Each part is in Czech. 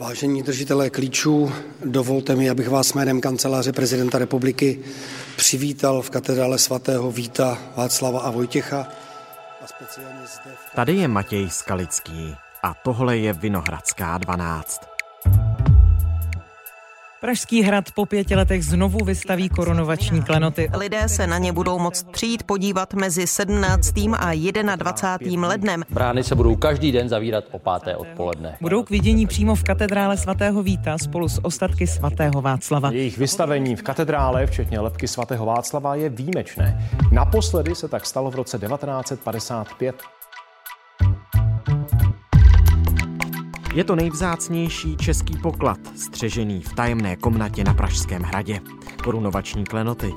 Vážení držitelé klíčů, dovolte mi, abych vás jménem kanceláře prezidenta republiky přivítal v katedrále svatého Víta, Václava a Vojtěcha. A speciálně zde v... Tady je Matěj Skalický a tohle je Vinohradská 12. Pražský hrad po pěti letech znovu vystaví korunovační klenoty. Lidé se na ně budou moct přijít podívat mezi 17. a 21. lednem. Brány se budou každý den zavírat o páté odpoledne. Budou k vidění přímo v katedrále svatého Víta spolu s ostatky svatého Václava. Jejich vystavení v katedrále, včetně lepky svatého Václava, je výjimečné. Naposledy se tak stalo v roce 1955. Je to nejvzácnější český poklad, střežený v tajemné komnatě na Pražském hradě. Korunovační klenoty.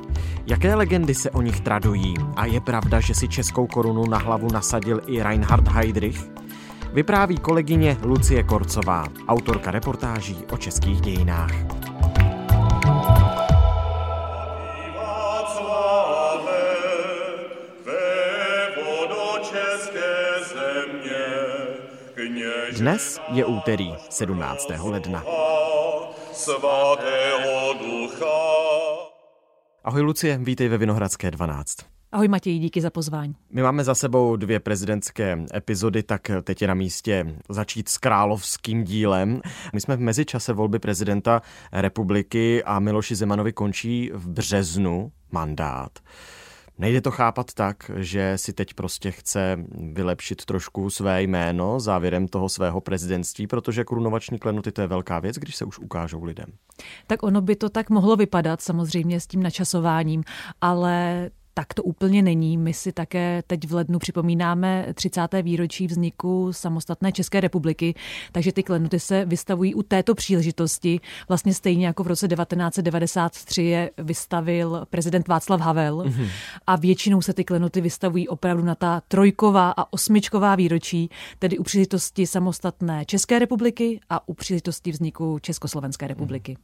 Jaké legendy se o nich tradují? A je pravda, že si českou korunu na hlavu nasadil i Reinhard Heydrich? Vypráví kolegyně Lucie Korcová, autorka reportáží o českých dějinách. Dnes je úterý 17. ledna. Ahoj Lucie, vítej ve Vinohradské 12. Ahoj Matěj, díky za pozvání. My máme za sebou dvě prezidentské epizody, tak teď je na místě začít s královským dílem. My jsme v mezičase volby prezidenta republiky a Miloši Zemanovi končí v březnu mandát. Nejde to chápat tak, že si teď prostě chce vylepšit trošku své jméno závěrem toho svého prezidentství, protože korunovační klenoty to je velká věc, když se už ukážou lidem. Tak ono by to tak mohlo vypadat samozřejmě s tím načasováním, ale tak to úplně není. My si také teď v lednu připomínáme 30. výročí vzniku samostatné České republiky, takže ty klenoty se vystavují u této příležitosti. Vlastně stejně jako v roce 1993 je vystavil prezident Václav Havel mm-hmm. a většinou se ty klenoty vystavují opravdu na ta trojková a osmičková výročí, tedy u příležitosti samostatné České republiky a u příležitosti vzniku Československé republiky.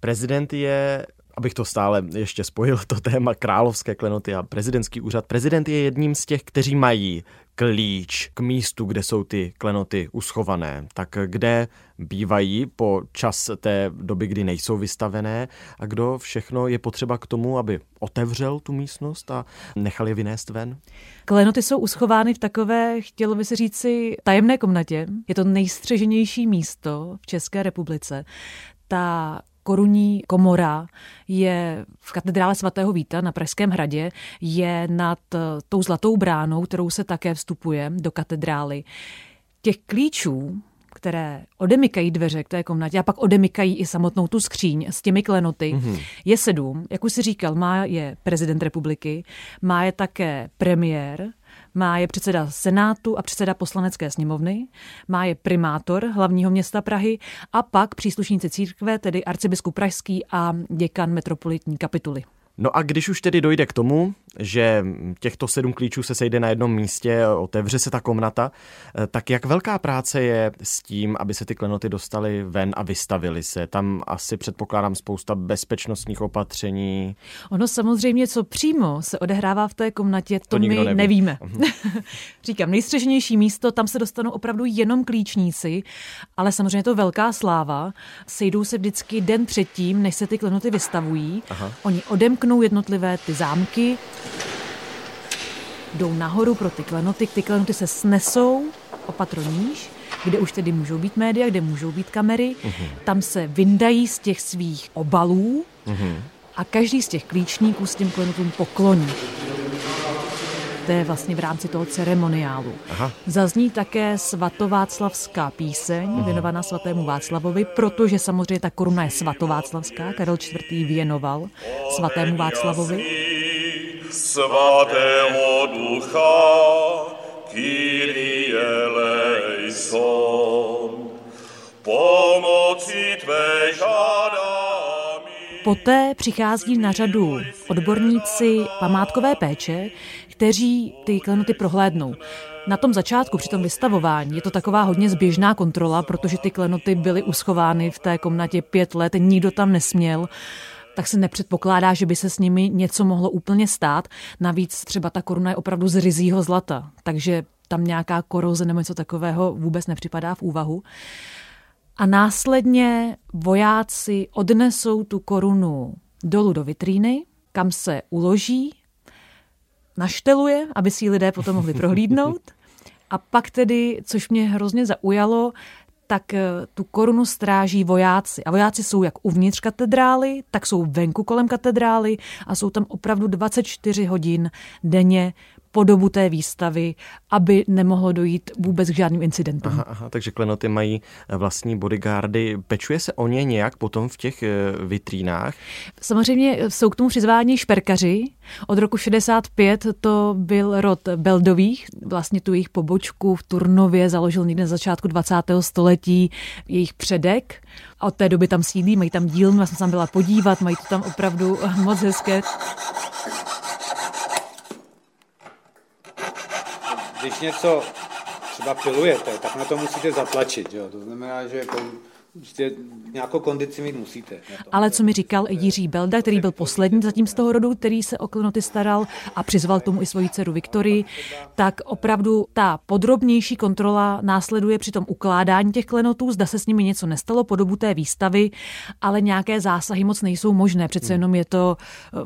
Prezident je abych to stále ještě spojil, to téma královské klenoty a prezidentský úřad. Prezident je jedním z těch, kteří mají klíč k místu, kde jsou ty klenoty uschované. Tak kde bývají po čas té doby, kdy nejsou vystavené a kdo všechno je potřeba k tomu, aby otevřel tu místnost a nechal je vynést ven? Klenoty jsou uschovány v takové, chtělo by se říci, tajemné komnatě. Je to nejstřeženější místo v České republice. Ta korunní komora je v katedrále svatého Víta na Pražském hradě, je nad eh, tou zlatou bránou, kterou se také vstupuje do katedrály. Těch klíčů, které odemykají dveře k té komnatě a pak odemykají i samotnou tu skříň s těmi klenoty, mm-hmm. je sedm. Jak už si říkal, má je prezident republiky, má je také premiér, má je předseda Senátu a předseda poslanecké sněmovny, má je primátor hlavního města Prahy a pak příslušníci církve, tedy arcibiskup pražský a děkan metropolitní kapituly. No a když už tedy dojde k tomu, že těchto sedm klíčů se sejde na jednom místě, otevře se ta komnata, eh, tak jak velká práce je s tím, aby se ty klenoty dostaly ven a vystavily se? Tam asi předpokládám spousta bezpečnostních opatření. Ono samozřejmě, co přímo se odehrává v té komnatě, to, to my neví. nevíme. Mhm. Říkám, nejstřeženější místo, tam se dostanou opravdu jenom klíčníci, ale samozřejmě je to velká sláva. Sejdou se vždycky den předtím, než se ty klenoty vystavují. Aha. Oni odemknou jednotlivé ty zámky, jdou nahoru pro ty klenoty, ty klenoty se snesou opatro níž, kde už tedy můžou být média, kde můžou být kamery, uh-huh. tam se vyndají z těch svých obalů uh-huh. a každý z těch klíčníků s tím klenotům pokloní. To je vlastně v rámci toho ceremoniálu. Aha. Zazní také svatováclavská píseň, Aha. věnovaná svatému Václavovi, protože samozřejmě ta koruna je svatováclavská. Karel IV. věnoval svatému Václavovi svatého ducha, Kyrie eleison, pomoci tvé žádám. Poté přichází na řadu odborníci památkové péče, kteří ty klenoty prohlédnou. Na tom začátku, při tom vystavování, je to taková hodně zběžná kontrola, protože ty klenoty byly uschovány v té komnatě pět let, nikdo tam nesměl tak se nepředpokládá, že by se s nimi něco mohlo úplně stát. Navíc třeba ta koruna je opravdu z rizího zlata, takže tam nějaká koroze nebo něco takového vůbec nepřipadá v úvahu. A následně vojáci odnesou tu korunu dolů do vitríny, kam se uloží, našteluje, aby si ji lidé potom mohli prohlídnout. A pak tedy, což mě hrozně zaujalo, tak eh, tu korunu stráží vojáci. A vojáci jsou jak uvnitř katedrály, tak jsou venku kolem katedrály a jsou tam opravdu 24 hodin denně po dobu té výstavy, aby nemohlo dojít vůbec k žádným incidentům. Aha, aha, takže klenoty mají eh, vlastní bodyguardy. Pečuje se o ně nějak potom v těch eh, vitrínách? Samozřejmě jsou k tomu přizváni šperkaři. Od roku 65 to byl rod Beldových, vlastně tu jejich pobočku v Turnově založil někde na začátku 20. století jejich předek. A od té doby tam sídlí, mají tam dílnu, já jsem tam byla podívat, mají to tam opravdu moc hezké. Když něco třeba pilujete, tak na to musíte zatlačit. Jo? To znamená, že jako Prostě nějakou kondici mít musíte. Ale co mi říkal Jiří Belda, který byl poslední zatím z toho rodu, který se o klenoty staral a přizval k tomu i svoji dceru Viktorii, tak opravdu ta podrobnější kontrola následuje při tom ukládání těch klenotů, zda se s nimi něco nestalo po dobu té výstavy, ale nějaké zásahy moc nejsou možné. Přece jenom je to eh,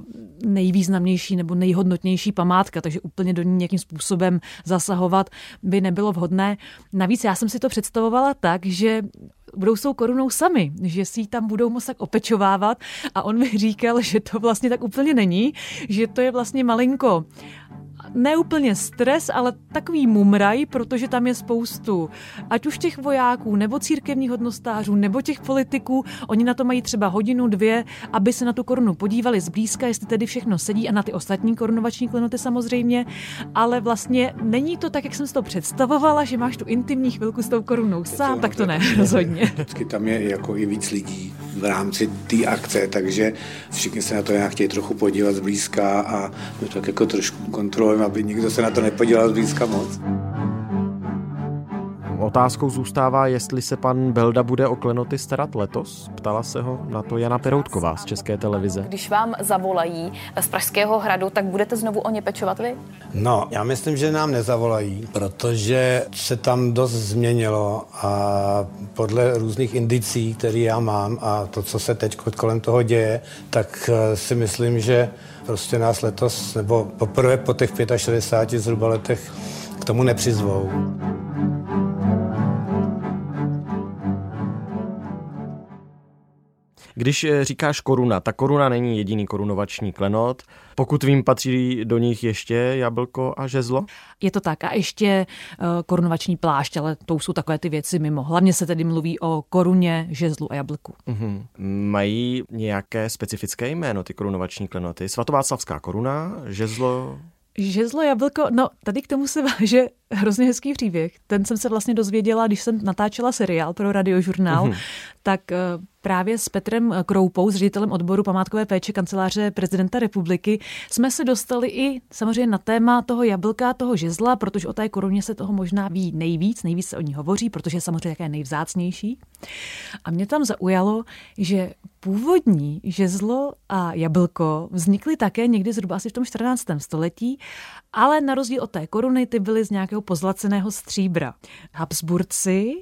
nejvýznamnější nebo nejhodnotnější památka, takže úplně do ní nějakým způsobem zasahovat by nebylo vhodné. Navíc já jsem si to představovala tak, že budou s tou korunou sami, že si ji tam budou moct tak opečovávat. A on mi říkal, že to vlastně tak úplně není, že to je vlastně malinko neúplně stres, ale takový mumraj, protože tam je spoustu ať už těch vojáků, nebo církevních hodnostářů, nebo těch politiků. Oni na to mají třeba hodinu, dvě, aby se na tu korunu podívali zblízka, jestli tedy všechno sedí a na ty ostatní korunovační klenoty samozřejmě, ale vlastně není to tak, jak jsem si to představovala, že máš tu intimní chvilku s tou korunou sám, tak to ne, rozhodně. Vždycky tam je jako i víc lidí v rámci té akce, takže všichni se na to nějak chtějí trochu podívat zblízka a to tak jako trošku kontrolujeme, aby nikdo se na to nepodíval zblízka moc. Otázkou zůstává, jestli se pan Belda bude o klenoty starat letos. Ptala se ho na to Jana Peroutková z České televize. Když vám zavolají z Pražského hradu, tak budete znovu o ně pečovat vy? No, já myslím, že nám nezavolají, protože se tam dost změnilo a podle různých indicí, které já mám a to, co se teď kolem toho děje, tak eh, si myslím, že prostě nás letos, nebo poprvé po těch 65 zhruba letech k tomu nepřizvou. Když eh, říkáš koruna, ta koruna není jediný korunovační klenot. Pokud vím, patří do nich ještě jablko a žezlo? Je to tak. A ještě uh, korunovační plášť, ale to jsou takové ty věci mimo. Hlavně se tedy mluví o koruně, žezlu a jablku. Uh-huh. Mají nějaké specifické jméno ty korunovační klenoty? Svatováclavská koruna, žezlo, Žezlo jablko, no tady k tomu se váže hrozně hezký příběh. Ten jsem se vlastně dozvěděla, když jsem natáčela seriál pro radiožurnál, mm-hmm. tak uh, právě s Petrem Kroupou, s ředitelem odboru památkové péče kanceláře prezidenta republiky, jsme se dostali i samozřejmě na téma toho jablka, toho žezla, protože o té koruně se toho možná ví nejvíc, nejvíc se o ní hovoří, protože je samozřejmě také nejvzácnější. A mě tam zaujalo, že původní žezlo a jablko vznikly také někdy zhruba asi v tom 14. století, ale na rozdíl od té koruny ty byly z nějakého pozlaceného stříbra. Habsburci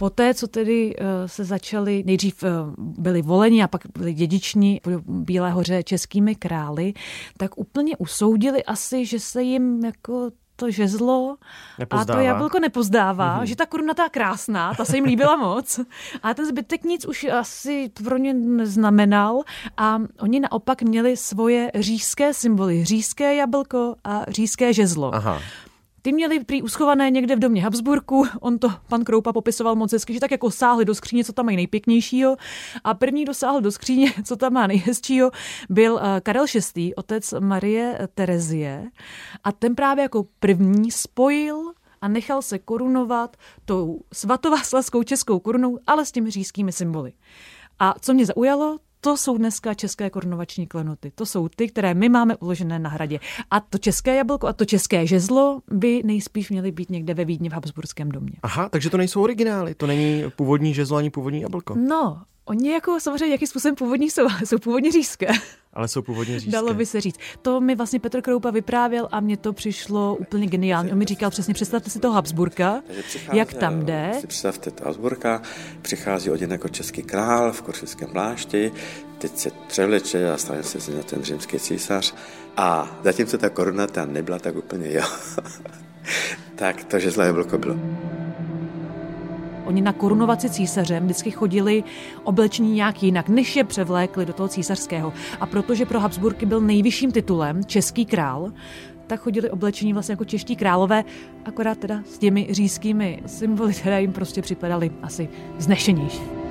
Poté, co tedy eh, se začali, nejdřív eh, byli voleni a pak byli dědiční Bílé hoře českými králi, tak úplně usoudili asi, že se jim jako to žezlo nepozdává. a to jablko nepozdává, mm-hmm. že ta koruna ta krásná, ta se jim líbila moc, a ten zbytek nic už asi pro ně neznamenal a oni naopak měli svoje říšské symboly, říšské jablko a říšské žezlo. Aha. Ty měli prý uschované někde v domě Habsburku, on to pan Kroupa popisoval moc hezky, že tak jako sáhli do skříně, co tam mají nejpěknějšího a první dosáhl do skříně, co tam má nejhezčího, byl eh, Karel VI., otec Marie Terezie a ten právě jako první spojil a nechal se korunovat tou svatováslavskou českou korunou, ale s těmi říšskými symboly. A co mě zaujalo, to jsou dneska české korunovační klenoty. To jsou ty, které my máme uložené na hradě. A to české jablko a to české žezlo by nejspíš měly být někde ve Vídni v Habsburském domě. Aha, takže to nejsou originály, to není původní žezlo ani původní jablko. No, Oni jako samozřejmě jakým způsobem původní jsou, jsou původně řízké. Ale jsou původně řízké. Dalo by se říct. To mi vlastně Petr Kroupa vyprávěl a mně to přišlo úplně geniálně. On mi říkal přesně, představte si toho Habsburka, jak tam jde. Si představte toho Habsburka, přichází od jako český král v koršickém plášti, teď se převleče a stane se na ten římský císař. A zatímco ta koruna tam nebyla tak úplně jo. tak to žezlo jablko bylo. Oni na korunovaci císařem vždycky chodili oblečení nějak jinak, než je převlékli do toho císařského. A protože pro Habsburky byl nejvyšším titulem český král, tak chodili oblečení vlastně jako čeští králové, akorát teda s těmi řískými symboly, které jim prostě připadaly asi znešenější.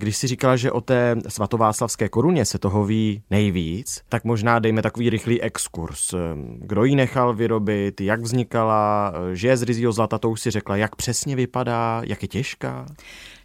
Když si říkala, že o té svatováclavské koruně se toho ví nejvíc, tak možná dejme takový rychlý exkurs. Kdo ji nechal vyrobit, jak vznikala, že je z rizího zlata, to už si řekla, jak přesně vypadá, jak je těžká?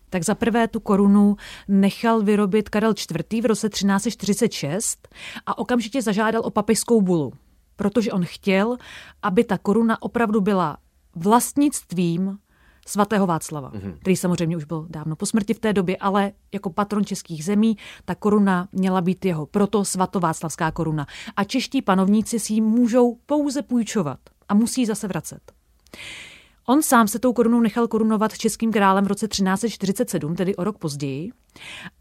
tak za prvé tu korunu nechal vyrobit Karel IV. v roce 1346 a okamžitě zažádal o papežskou bulu, protože on chtěl, aby ta koruna opravdu byla vlastnictvím svatého Václava, mm-hmm. který samozřejmě už byl dávno po smrti v té době, ale jako patron českých zemí ta koruna měla být jeho, proto svatováclavská koruna. A čeští panovníci si ji můžou pouze půjčovat a musí zase vracet. On sám se tou korunou nechal korunovat českým králem v roce 1347, tedy o rok později.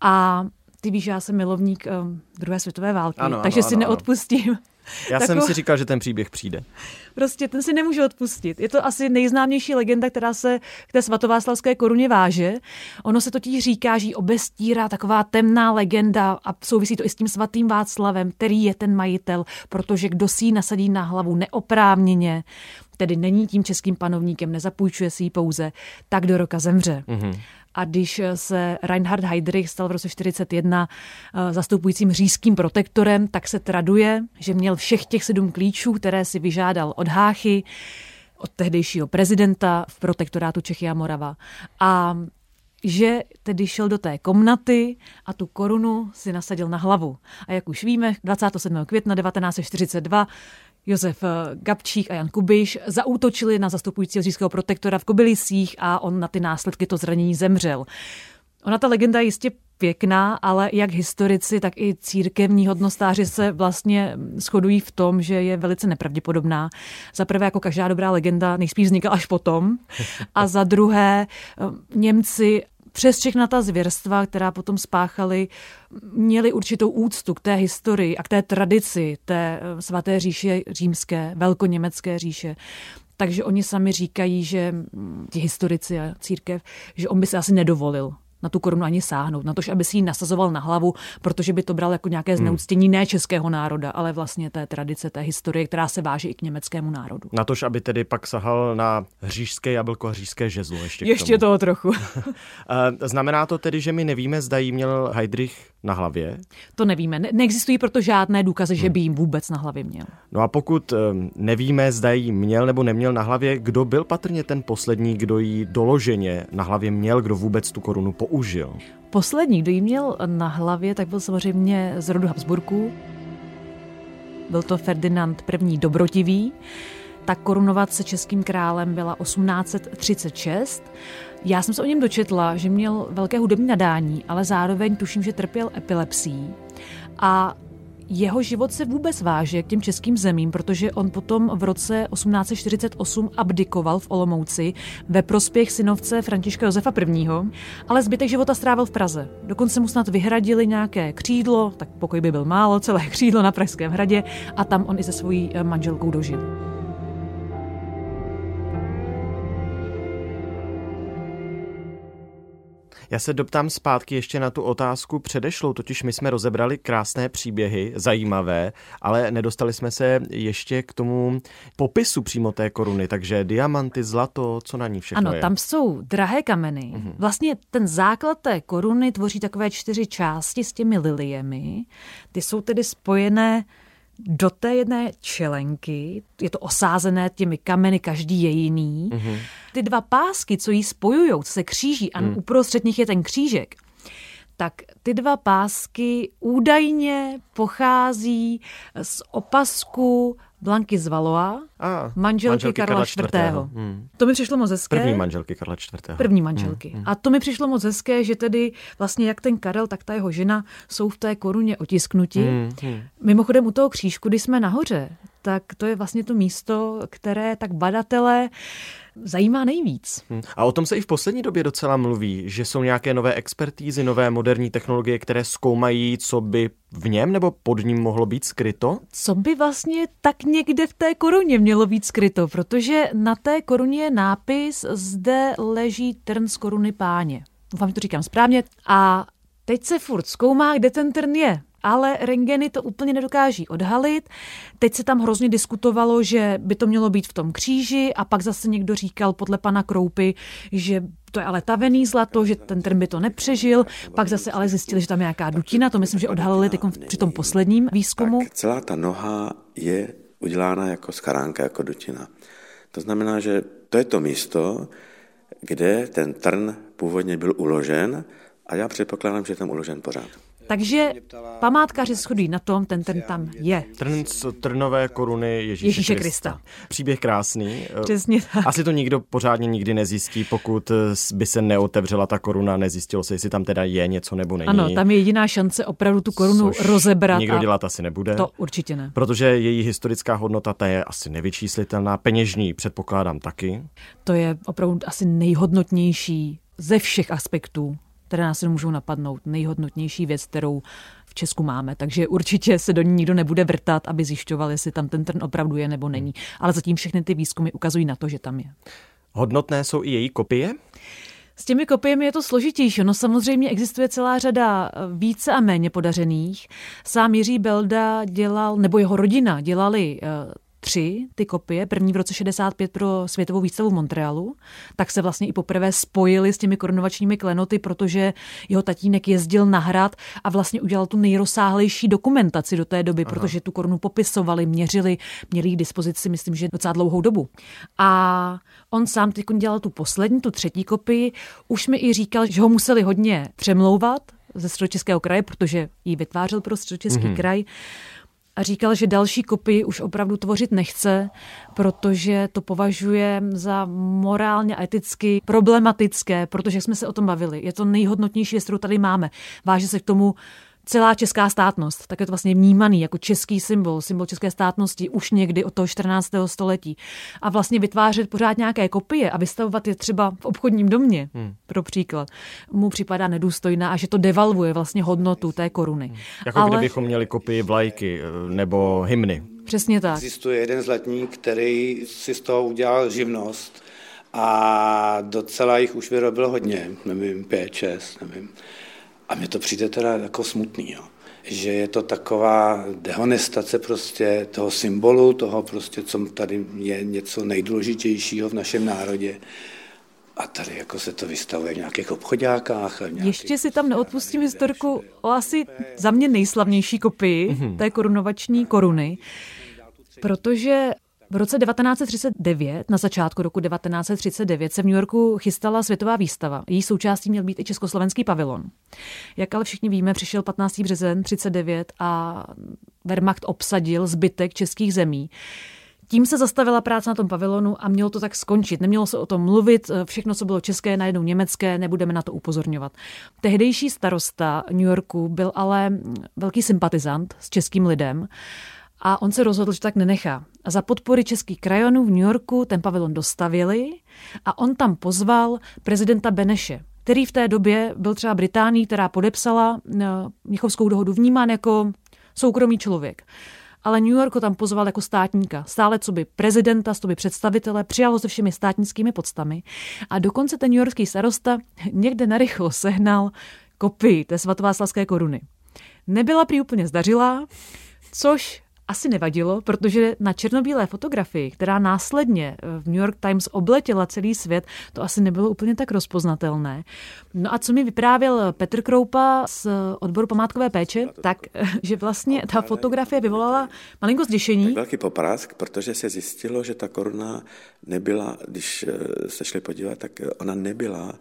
A ty víš, já jsem milovník um, druhé světové války, ano, takže ano, si ano, neodpustím. Ano. Já jsem si říkal, že ten příběh přijde. Prostě ten si nemůžu odpustit. Je to asi nejznámější legenda, která se k té svatováclavské koruně váže. Ono se totiž říká, že ji obestírá taková temná legenda a souvisí to i s tím svatým Václavem, který je ten majitel, protože kdo si ji nasadí na hlavu neoprávněně, tedy není tím českým panovníkem, nezapůjčuje si ji pouze, tak do roka zemře. Mm-hmm. A když se Reinhard Heydrich stal v roce 41 eh, zastupujícím říšským protektorem, tak se traduje, že měl všech těch sedm klíčů, které si vyžádal od Háchy, od tehdejšího prezidenta v protektorátu Čechy a Morava. A že tedy šel do té komnaty a tu korunu si nasadil na hlavu. A jak už víme, 27. května 1942 Josef eh, Gabčík a Jan Kubiš zaútočili na zastupujícího říšského protektora v Kobylisích a on na ty následky to zranění zemřel. Ona ta legenda je jistě pěkná, ale jak historici, tak i církevní hodnostáři se vlastně shodují v tom, že je velice nepravděpodobná. Za prvé, jako každá dobrá legenda, nejspíš vznikla až potom. A za druhé, eh, Němci přes všechna ta zvěrstva, která potom spáchali, měli určitou úctu k té historii a k té tradici té eh, svaté říše římské, velkoněmecké říše. Takže oni sami říkají, že mm, ti historici a církev, že on by se asi nedovolil na tu korunu ani sáhnout, na to, aby si ji nasazoval na hlavu, protože by to bral jako nějaké hmm. zneuctění ne českého národa, ale vlastně té tradice, té historie, která se váží i k německému národu. Na tož, aby tedy pak sahal na hřížské jablko hřížské žezlo ještě. Ještě toho trochu. Eh, znamená to tedy, že my nevíme, zda jí měl Heidrich na hlavě? To nevíme. Ne- neexistují proto žádné důkazy, že hmm. by jim vůbec na hlavě měl. No a pokud um, nevíme, zda jí měl nebo neměl na hlavě, kdo byl patrně ten poslední, kdo jí doloženě na hlavě měl, kdo vůbec tu korunu použil? Poslední, kdo jí měl na hlavě, tak byl samozřejmě z rodu Habsburků. Byl to Ferdinand I. Dobrotivý. Ta korunovace českým králem byla 1836 já jsem se o něm dočetla, že měl velké hudební nadání, ale zároveň tuším, že trpěl epilepsií. A jeho život se vůbec váže k těm českým zemím, protože on potom v roce 1848 abdikoval v Olomouci ve prospěch synovce Františka Josefa I., ale zbytek života strávil v Praze. Dokonce mu snad vyhradili nějaké křídlo, tak pokoj by byl málo, celé křídlo na Pražském hradě a tam on i se svojí eh, manželkou dožil. Já se doptám zpátky ještě na tu otázku předešlou, totiž my jsme rozebrali krásné příběhy, zajímavé, ale nedostali jsme se ještě k tomu popisu přímo té koruny, takže diamanty, zlato, co na ní všechno ano, je? tam jsou drahé kameny. Mhm. Vlastně ten základ té koruny tvoří takové čtyři části s těmi liliemi. Ty jsou tedy spojené do té jedné čelenky, je to osázené těmi kameny, každý je jiný. Mm-hmm. Ty dva pásky, co ji spojují, co se kříží a mm. uprostřed nich je ten křížek, tak ty dva pásky údajně pochází z opasku Blanky z Valois, A, manželky, manželky Karla Karla IV. IV. Hmm. To mi přišlo moc hezké. První manželky Karla IV. První manželky. Hmm, hmm. A to mi přišlo moc hezké, že tedy vlastně jak ten Karel, tak ta jeho žena jsou v té koruně otisknuti. Hmm, hmm. Mimochodem u toho křížku, když jsme nahoře, tak to je vlastně to místo, které tak badatele zajímá nejvíc. Hmm. A o tom se i v poslední době docela mluví, že jsou nějaké nové expertízy, nové moderní technologie, které zkoumají, co by v něm nebo pod ním mohlo být skryto? Co by vlastně tak někde v té koruně mělo být skryto? Protože na té koruně je nápis Zde leží trn z koruny páně. Že to říkám správně. A teď se furt zkoumá, kde ten trn je ale rengeny to úplně nedokáží odhalit. Teď se tam hrozně diskutovalo, že by to mělo být v tom kříži a pak zase někdo říkal podle pana Kroupy, že to je ale tavený zlato, že ten trn by to nepřežil. Pak zase ale zjistili, že tam je nějaká dutina, to myslím, že odhalili při tom posledním výzkumu. Tak celá ta noha je udělána jako scharánka, jako dutina. To znamená, že to je to místo, kde ten trn původně byl uložen a já předpokládám, že je tam uložen pořád. Takže památkáři shodují na tom, ten trn tam je. Trn z trnové koruny Ježíše, Ježíše Krista. Krista. Příběh krásný. Přesně tak. Asi to nikdo pořádně nikdy nezjistí, pokud by se neotevřela ta koruna, nezjistilo se, jestli tam teda je něco nebo není. Ano, tam je jediná šance opravdu tu korunu Což rozebrat. Nikdo dělat asi nebude. To určitě ne. Protože její historická hodnota ta je asi nevyčíslitelná, peněžní předpokládám taky. To je opravdu asi nejhodnotnější ze všech aspektů které nás můžou napadnout. Nejhodnotnější věc, kterou v Česku máme. Takže určitě se do ní nikdo nebude vrtat, aby zjišťoval, jestli tam ten trn opravdu je nebo není. Ale zatím všechny ty výzkumy ukazují na to, že tam je. Hodnotné jsou i její kopie? S těmi kopiemi je to složitější. No samozřejmě existuje celá řada více a méně podařených. Sám Jiří Belda dělal, nebo jeho rodina dělali tři ty kopie, první v roce 65 pro světovou výstavu v Montrealu, tak se vlastně i poprvé spojili s těmi korunovačními klenoty, protože jeho tatínek jezdil na hrad a vlastně udělal tu nejrozsáhlejší dokumentaci do té doby, Aha. protože tu korunu popisovali, měřili, měli k dispozici, myslím, že docela dlouhou dobu. A on sám teď dělal tu poslední, tu třetí kopii, už mi i říkal, že ho museli hodně přemlouvat ze středočeského kraje, protože ji vytvářel pro středočeský mm-hmm. kraj a říkal, že další kopii už opravdu tvořit nechce, protože to považuje za morálně a eticky problematické, protože jsme se o tom bavili. Je to nejhodnotnější věc, kterou tady máme. Váže se k tomu celá česká státnost, tak je to vlastně vnímaný jako český symbol, symbol české státnosti už někdy od toho 14. století. A vlastně vytvářet pořád nějaké kopie a vystavovat je třeba v obchodním domě, hmm. pro příklad, mu připadá nedůstojná a že to devalvuje vlastně hodnotu té koruny. Hmm. Jako Ale... kdybychom měli kopii vlajky eh, nebo hymny. Přesně tak. Existuje jeden zlatník, který si z toho udělal živnost a docela jich už vyrobil hodně, nevím, pět, šest, nevím. A mně to přijde teda jako smutný, jo. že je to taková dehonestace prostě toho symbolu, toho prostě, co tady je něco nejdůležitějšího v našem národě. A tady jako se to vystavuje v nějakých obchodákách. A nějakých... Ještě si tam neodpustím historku o asi za mě nejslavnější kopii mm-hmm. té korunovační koruny, protože v roce 1939, na začátku roku 1939, se v New Yorku chystala světová výstava. Její součástí měl být i československý pavilon. Jak ale všichni víme, přišel 15. březen 39 a Wehrmacht obsadil zbytek českých zemí. Tím se zastavila práce na tom pavilonu a mělo to tak skončit. Nemělo se o tom mluvit, všechno, co bylo české, najednou německé, nebudeme na to upozorňovat. Tehdejší starosta New Yorku byl ale velký sympatizant s českým lidem a on se rozhodl, že tak nenechá. A za podpory českých krajonů v New Yorku ten pavilon dostavili a on tam pozval prezidenta Beneše, který v té době byl třeba Británii, která podepsala eh, Mnichovskou dohodu, vnímán jako soukromý člověk. Ale New York ho tam pozval jako státníka, stále co by prezidenta, co by představitele, přijal se všemi státnickými podstami a dokonce ten New Yorkský starosta někde narychlo sehnal kopii té svatováslavské koruny. Nebyla prý úplně zdařilá, což asi nevadilo, protože na černobílé fotografii, která následně v New York Times obletěla celý svět, to asi nebylo úplně tak rozpoznatelné. No a co mi vyprávěl Petr Kroupa z odboru památkové péče, tak, že vlastně ta fotografie vyvolala malinko zděšení. Tak velký poprask, protože se zjistilo, že ta koruna nebyla, když eh, se šli podívat, tak ona nebyla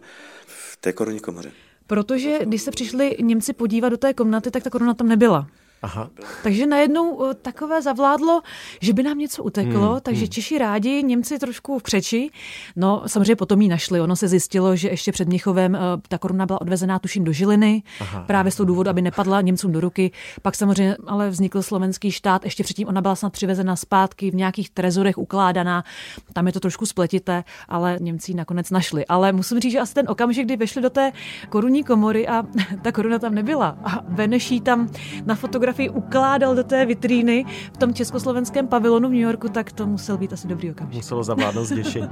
v té korunní komoře. Protože když se přišli Němci podívat do té komnaty, tak ta koruna tam nebyla. Aha. Takže najednou eh, takové zavládlo, že by nám něco uteklo, Hmm, takže hmm. Češi rádi, Němci trošku v křeči. No samozřejmě potom ji našli. Ono se zjistilo, že ještě před Mnichovem eh, ta koruna byla odvezená tuším do Žiliny, Aha. právě z toho důvodu, aby nepadla Němcům do ruky. Pak samozřejmě ale vznikl slovenský štát, ještě předtím ona byla snad přivezena zpátky v nějakých trezorech ukládaná. Tam je to trošku spletité, ale Němci ji nakonec našli. Ale musím říct, že asi ten okamžik, kdy vešli do té korunní komory a ta koruna tam nebyla. A Beneš tam na fotografii ukládal do té vitríny v tom československém pavilonu v New Yorku, tak to musel být asi dobrý okamžik. Muselo zavládnout zděšení.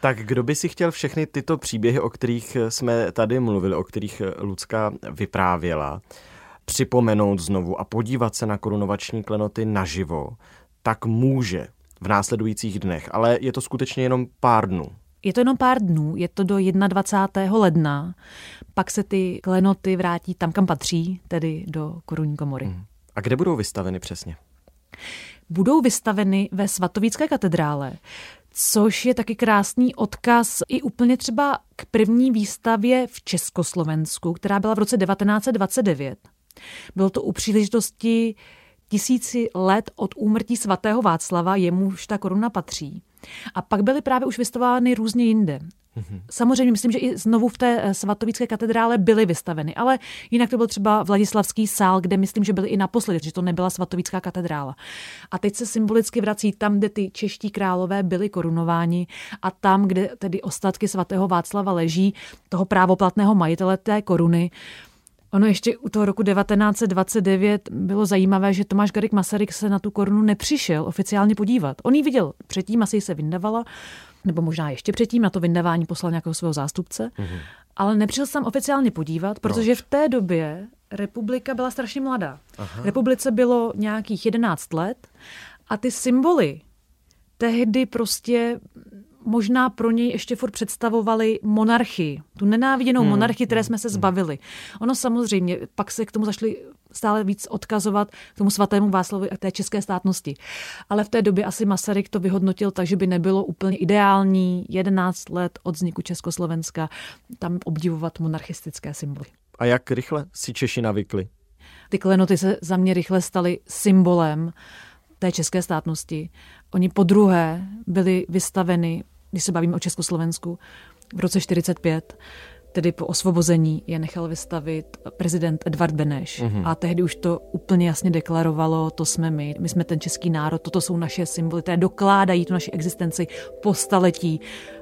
Tak kdo by si chtěl všechny tyto příběhy, o kterých jsme tady mluvili, o kterých Lucka vyprávěla, připomenout znovu a podívat se na korunovační klenoty naživo, tak může v následujících dnech, ale je to skutečně jenom pár dnů. Je to jenom pár dnů, je to do 21. ledna, pak se ty klenoty vrátí tam, kam patří, tedy do korunní komory. Mhm. A kde budou vystaveny přesně? Budou vystaveny ve Svatovícké katedrále, což je taky krásný odkaz i úplně třeba k první výstavě v Československu, která byla v roce 1929. Bylo to u příležitosti tisíci let od úmrtí svatého Václava, jemuž ta koruna patří. A pak byly právě už vystavovány různě jinde. Samozřejmě myslím, že i znovu v té eh, svatovícké katedrále byly vystaveny, ale jinak to byl třeba Vladislavský sál, kde myslím, že byly i naposledy, že to nebyla svatovická katedrála. A teď se symbolicky vrací tam, kde ty čeští králové byli korunováni a tam, kde tedy ostatky svatého Václava leží, toho právoplatného majitele té koruny. Ono ještě u toho roku 1929 bylo zajímavé, že Tomáš Garik Masaryk se na tu korunu nepřišel oficiálně podívat. On ji viděl předtím, asi se vyndavala, nebo možná ještě předtím na to vyndavání poslal nějakého svého zástupce, mm-hmm. ale nepřišel se tam oficiálně podívat, protože v té době republika byla strašně mladá. Aha. Republice bylo nějakých 11 let a ty symboly tehdy prostě možná pro něj ještě furt představovali monarchii, tu nenáviděnou hmm. monarchii, které jsme se zbavili. Ono samozřejmě, pak se k tomu zašli stále víc odkazovat k tomu svatému Václavu a té české státnosti. Ale v té době asi Masaryk to vyhodnotil tak, že by nebylo úplně ideální 11 let od vzniku Československa tam obdivovat monarchistické symboly. A jak rychle si Češi navykli? Ty klenoty se za mě rychle staly symbolem té české státnosti. Oni po druhé byli vystaveny, když se bavíme o Československu, v roce 45, tedy po osvobození je nechal vystavit prezident Edvard Beneš. Mm-hmm. A tehdy už to úplně jasně deklarovalo, to jsme my, my jsme ten český národ, toto jsou naše symboly, které dokládají tu naši existenci po staletí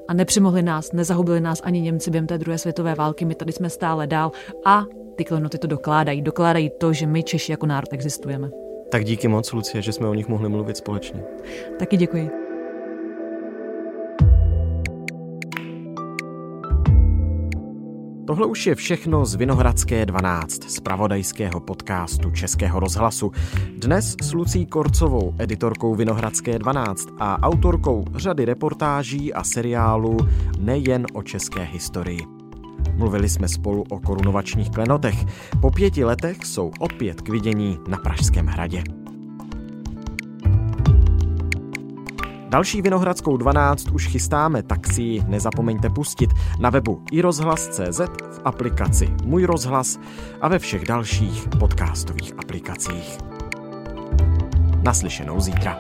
a nepřemohli nás, nezahubili nás ani Němci během té druhé světové války, my tady jsme stále dál a ty klenoty to dokládají. Dokládají to, že my Češi jako národ existujeme. Tak díky moc, Lucie, že jsme o nich mohli mluvit společně. Taky děkuji. Tohle už je všechno z Vinohradské 12, z pravodajského podcastu Českého rozhlasu. Dnes s Lucí Korcovou, editorkou Vinohradské 12 a autorkou řady reportáží a seriálů nejen o české historii. Mluvili jsme spolu o korunovačních klenotech. Po pěti letech jsou opět k vidění na Pražském hradě. Další Vinohradskou 12 už chystáme, tak si ji nezapomeňte pustit na webu iRozhlas.cz, v aplikaci Můj rozhlas a ve všech dalších podcastových aplikacích. Naslyšenou zítra.